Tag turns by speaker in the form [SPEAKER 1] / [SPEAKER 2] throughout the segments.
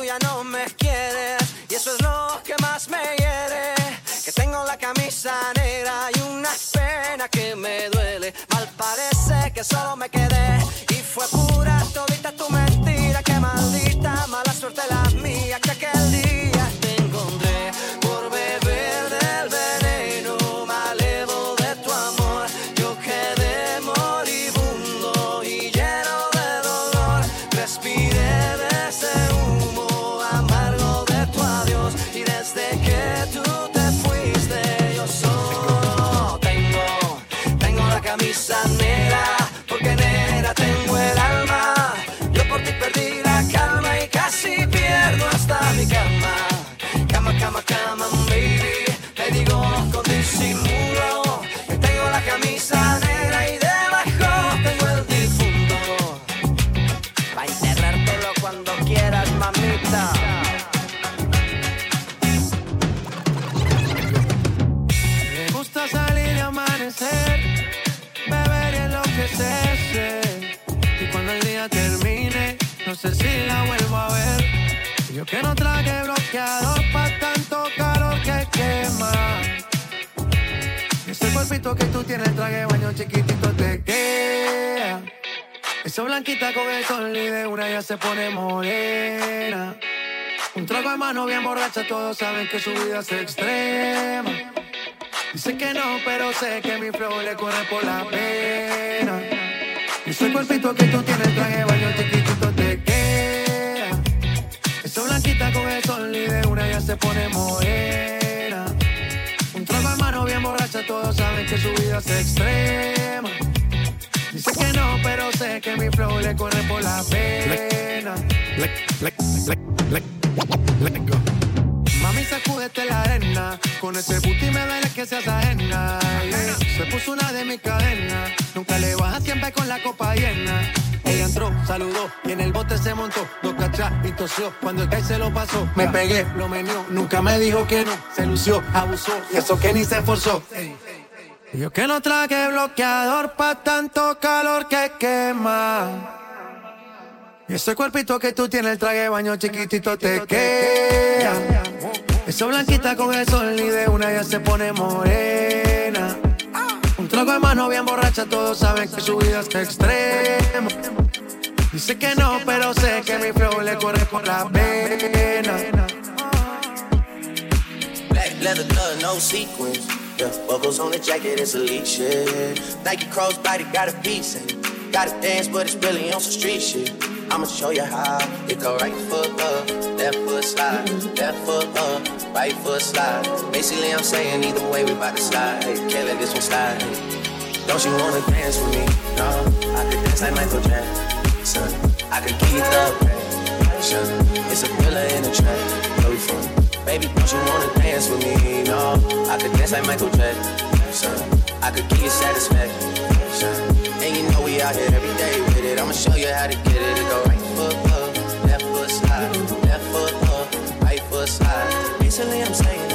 [SPEAKER 1] tú ya no me quieres y eso es lo que más me hiere. Que tengo la camisa negra y una pena que me duele. Mal parece que solo me quedé y fue pura
[SPEAKER 2] una ya se pone morena. Un trago de mano bien borracha, todos saben que su vida es extrema. Dice que no, pero sé que mi flow le corre por la pena. Y ese cuerpito que tú tienes, traje baño chiquitito te queda. Esa blanquita con el sol y de una ya se pone morena. Un trago de mano bien borracha, todos saben que su vida es extrema. Dice que no, pero sé que mi flow le corre por la pena. Mami, sacúdete la arena. Con ese booty me duele que seas ajena. yeah. Se puso una de mis cadenas. Nunca le baja siempre con la copa llena. Ella entró, saludó y en el bote se montó. Dos cachas y tosió. Cuando el que se lo pasó, me pegué, lo menió. Nunca me dijo que no. Se lució, abusó. Y eso que ni se esforzó. Yo que no traje bloqueador pa' tanto calor que quema. Y ese cuerpito que tú tienes, el traje de baño chiquitito te queda. Eso blanquita con el sol y de una ya se pone morena. Un trago de mano bien borracha, todos saben que su vida es extrema. Dice que no, pero sé que mi flow le corre por la pena.
[SPEAKER 3] Black leather no sequins. Yeah, buckles on the jacket, it's elite shit. Nike crossbody got a piece in it. Gotta dance, but it's really on some street shit. I'ma show you how. It go right foot up, left foot slide, left foot up, right foot slide. Basically, I'm saying either way, we bout to slide. Can't let this one slide. Don't you wanna dance with me? No, I could dance like Michael Jackson. I could keep up. It's a thriller in a track. Where from? Baby, don't you wanna dance with me? No, I could dance like Michael Jackson. I could give you satisfaction. And you know we out here every day with it. I'ma show you how to get it. It go right foot up, left foot slide, left foot up, right foot slide. Basically, I'm saying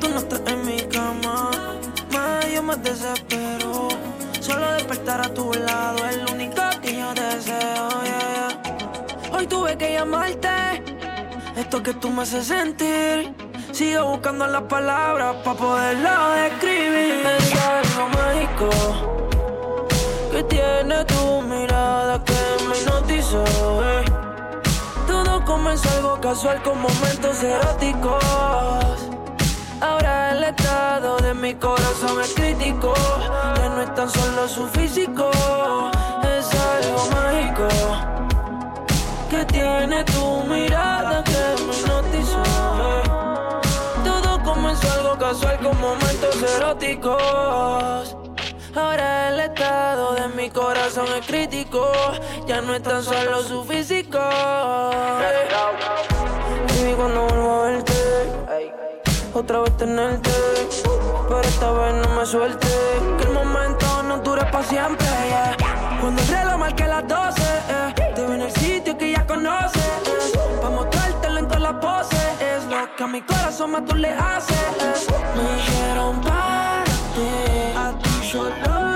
[SPEAKER 4] tú no estás en mi cama, más yo me desespero. Solo despertar a tu lado es lo único que yo deseo. Hoy tuve que llamarte, esto que tú me haces sentir. Sigo buscando las palabras para poderlo describir. Es algo mágico que tiene tu mirada que me hipnotizó. eh. Todo comenzó algo casual con momentos eróticos. El estado de mi corazón es crítico. Ya no es tan solo su físico, es algo mágico. Que tiene tu mirada que me hipnotizó. Todo comenzó algo casual con momentos eróticos. Ahora el estado de mi corazón es crítico. Ya no es tan solo su físico. Baby, cuando vuelvo a verte otra vez tenerte. Pero esta vez no me suelte. Que el momento no dure para siempre. yeah. Cuando el reloj marque las 12, eh, te veo en el sitio que ya conoces. Eh, pa' mostrártelo en todas las poses. eh. que a mi corazón más tú le haces. Me hicieron para ti, a ti solo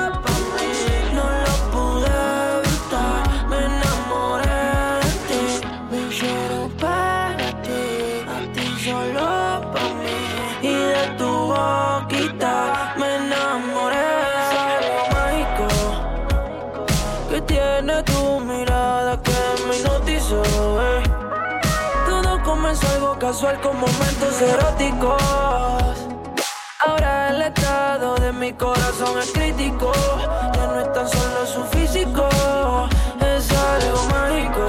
[SPEAKER 4] casual con momentos eróticos. Ahora el estado de mi corazón es crítico. Ya no es tan solo su físico, es algo mágico.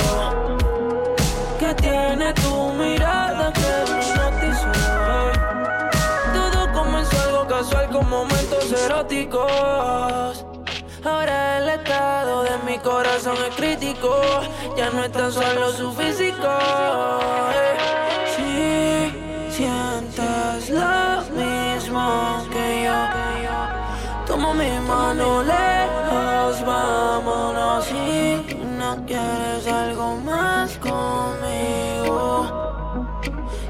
[SPEAKER 4] Que tiene tu mirada que me. Todo comenzó algo casual con momentos eróticos. Ahora el estado de mi corazón es crítico. Ya no es tan solo su físico. eh. Que yo, toma mi mano lejos, vámonos. Si no quieres algo más conmigo.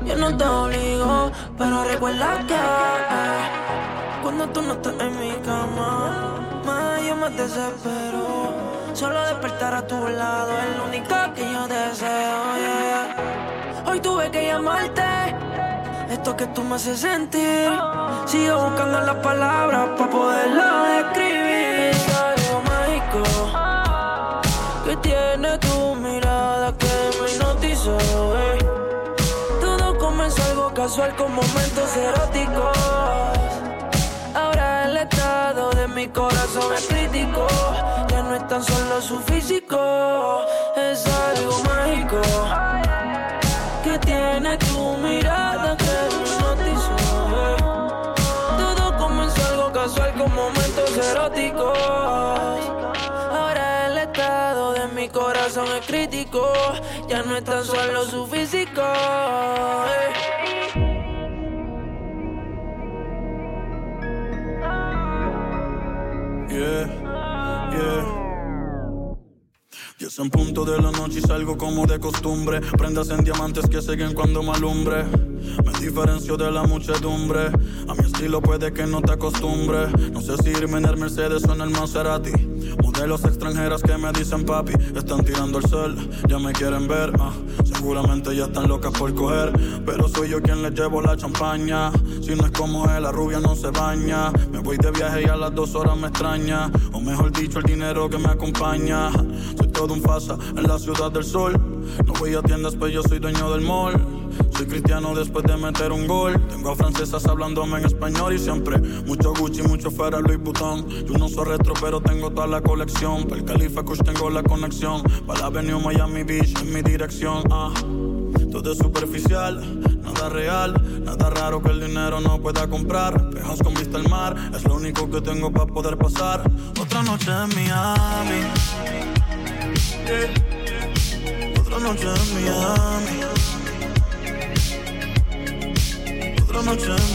[SPEAKER 4] Yo no te obligo, pero recuerda que eh, cuando tú no estás en mi cama, más yo me desespero. Solo despertar a tu lado es lo único que yo deseo. Hoy tuve que llamarte, esto que tú me haces sentir. Sigo buscando las palabras para poderlo describir. Es algo mágico que tiene tu mirada que me hipnotizó. Todo comenzó algo casual con momentos eróticos. Ahora el estado de mi corazón es crítico. Ya no es tan solo su físico, es algo mágico. Ahora el estado de mi corazón es crítico. Ya no es tan solo su físico. eh.
[SPEAKER 5] Diez en punto de la noche y salgo como de costumbre. Prendas en diamantes que siguen cuando me alumbre. Me diferencio de la muchedumbre. A mi estilo puede que no te acostumbre. No sé si irme en el Mercedes o en el Maserati. Modelos extranjeras que me dicen papi. Están tirando el sol, ya me quieren ver. ah. Seguramente ya están locas por coger. Pero soy yo quien les llevo la champaña. Si no es como él, la rubia no se baña. Me voy de viaje y a las dos horas me extraña. O mejor dicho, el dinero que me acompaña. Todo un fasa en la ciudad del sol. No voy a tiendas, pues yo soy dueño del mall. Soy cristiano después de meter un gol. Tengo a francesas hablándome en español y siempre mucho Gucci, mucho Ferrari, Louis Vuitton. Yo no soy retro, pero tengo toda la colección. Para el Califa Kush tengo la conexión. Para la Avenue Miami Beach en mi dirección. Ah. Todo es superficial, nada real, nada raro que el dinero no pueda comprar. Pejas con vista al mar, es lo único que tengo para poder pasar. Otra noche en Miami. Otra noche en Miami. Otra noche en Miami.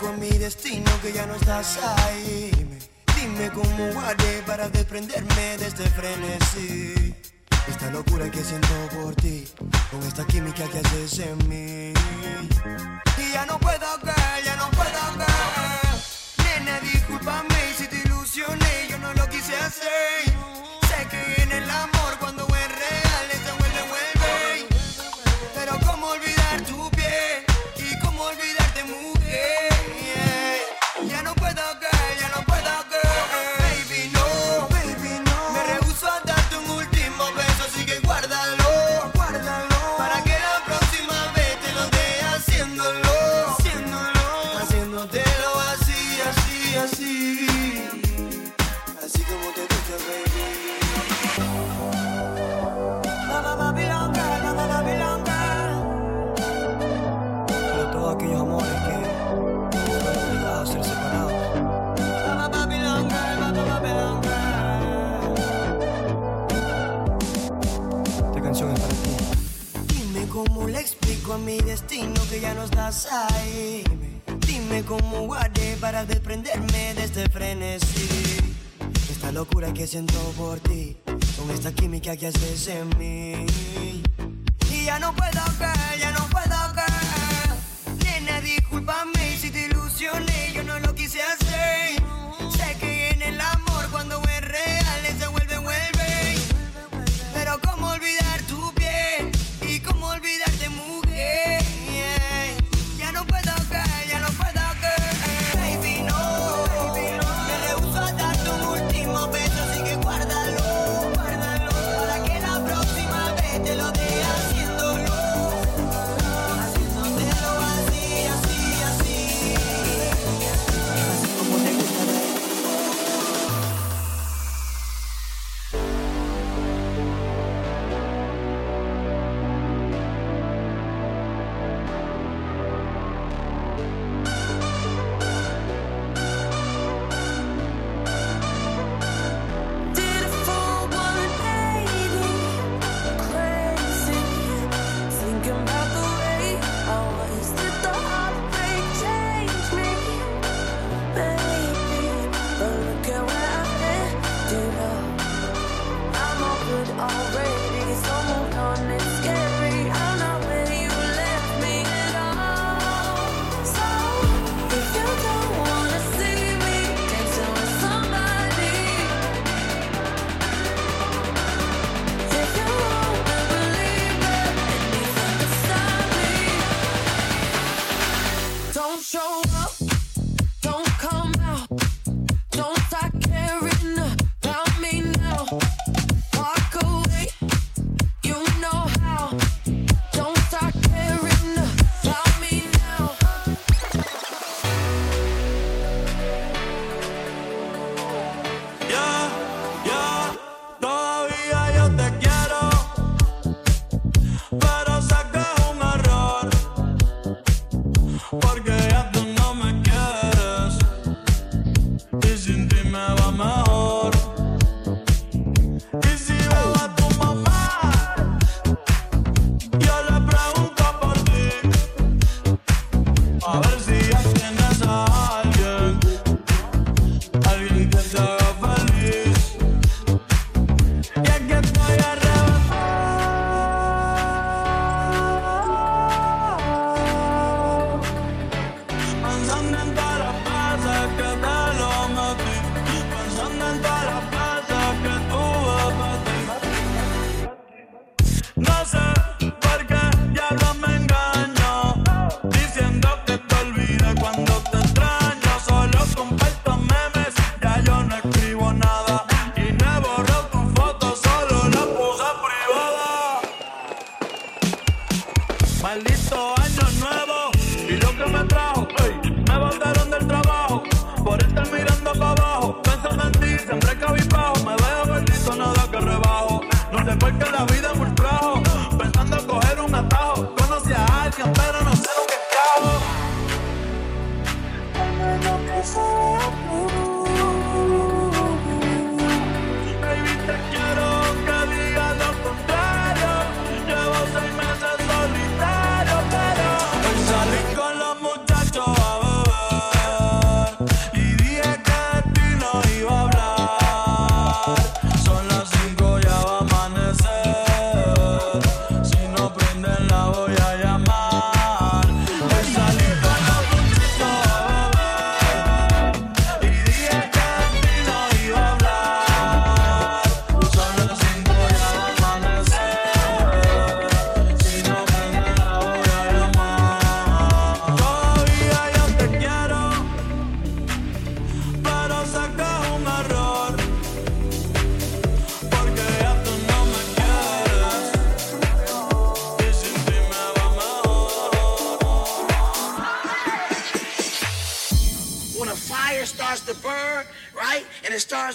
[SPEAKER 6] loco a mi destino que ya no estás ahí. Dime cómo haré para desprenderme de este frenesí. Esta locura que siento por ti, con esta química que haces en mí. Y ya no puedo ver, ya no puedo ver. Nena, discúlpame si te ilusioné, yo no lo quise hacer. ya no estás ahí. Dime cómo guardé para
[SPEAKER 5] desprenderme de este frenesí. Esta locura que siento por ti, con esta química que haces en mí. Y ya no puedo creer, ya no puedo creer. Nena, discúlpame.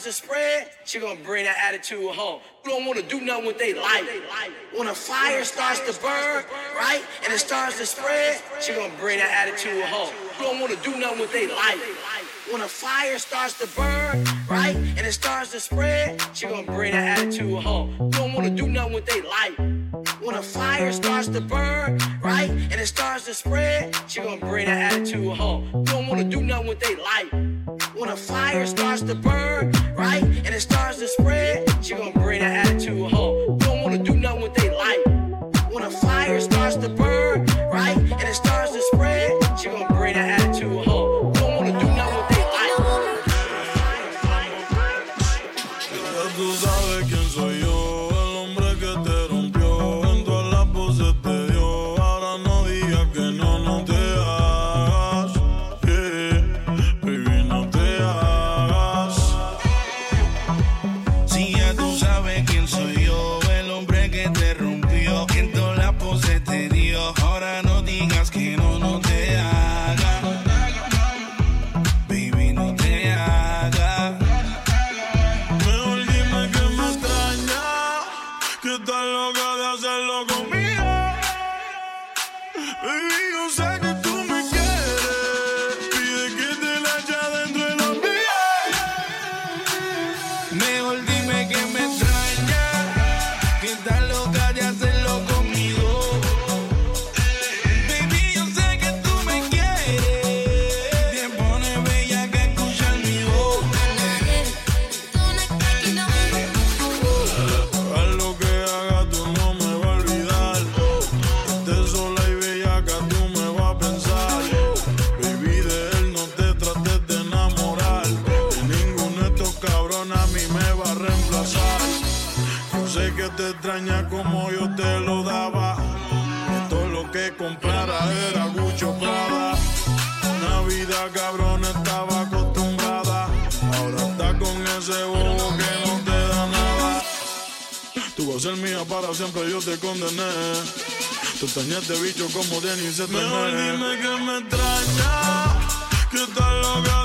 [SPEAKER 7] To spread, she gonna bring that attitude home. You don't wanna do nothing with they life. When a fire starts to burn, right? And it starts to spread, she gonna bring that attitude home. You don't wanna do nothing with they life. When a fire starts to burn, right? And it starts to spread, she gonna bring that attitude home. You don't wanna do nothing with they life. When a fire starts to burn, right? And it starts to spread, she gonna bring that attitude home. You don't wanna do nothing with they life. When a fire starts to burn, right? And it starts to spread, she gonna bring that attitude home.
[SPEAKER 5] Que estás loca de hacerlo conmigo. Baby, yo sé que vida cabrón estaba acostumbrada. Ahora está con ese bobo que no te da nada. Tú vas a ser mía para siempre, yo te condené. Tú extrañaste bicho como Denis se Mejor dime que me extraña, que estás loca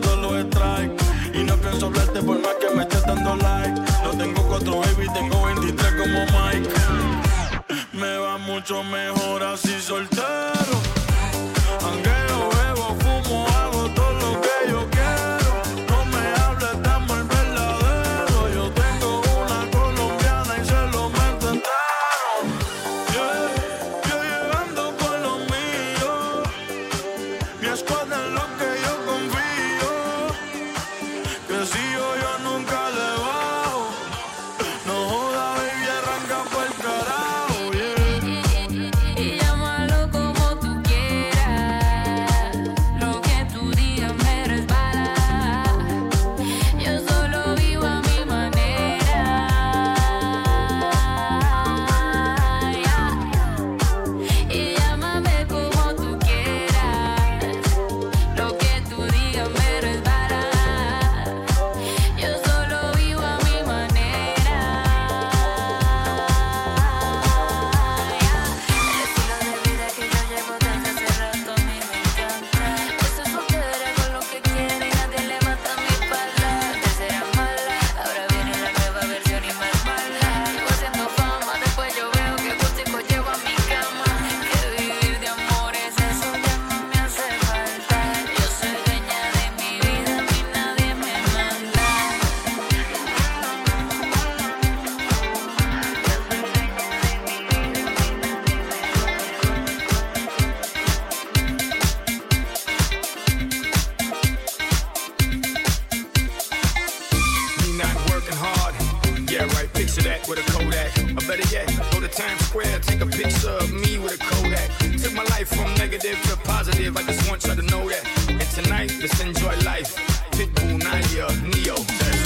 [SPEAKER 8] todo lo
[SPEAKER 9] mix that with a Kodak. Or better yet, go to Times Square, take a picture of me with a Kodak. Took my life from negative to positive, I just want y'all to know that. And tonight, let's enjoy life. Pitbull, Nadia, Neo.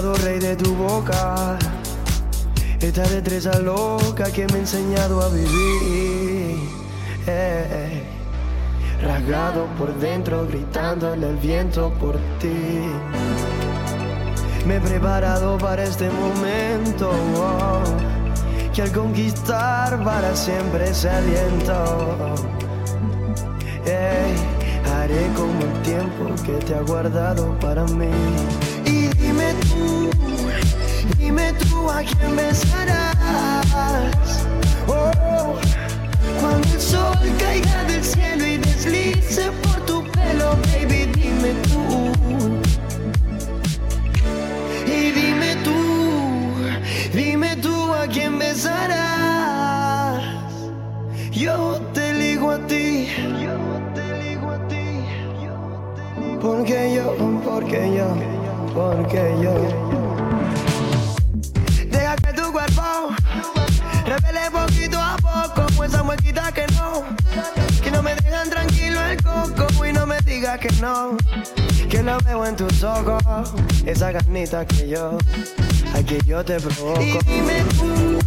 [SPEAKER 10] rey de tu boca. Esta destreza loca que me ha enseñado a vivir. Eh, eh, rasgado por dentro, gritándole al viento por ti. Me he preparado para este momento. Oh, que al conquistar para siempre se aliento. Eh, haré como el tiempo que te ha guardado para mí. Y dime Dime tú a quién besarás. esa carnita que yo, a que yo te provoco. Y dime tú,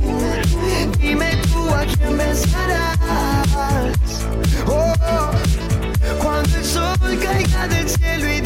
[SPEAKER 10] dime tú a quién besarás. Oh, cuando el sol caiga del cielo y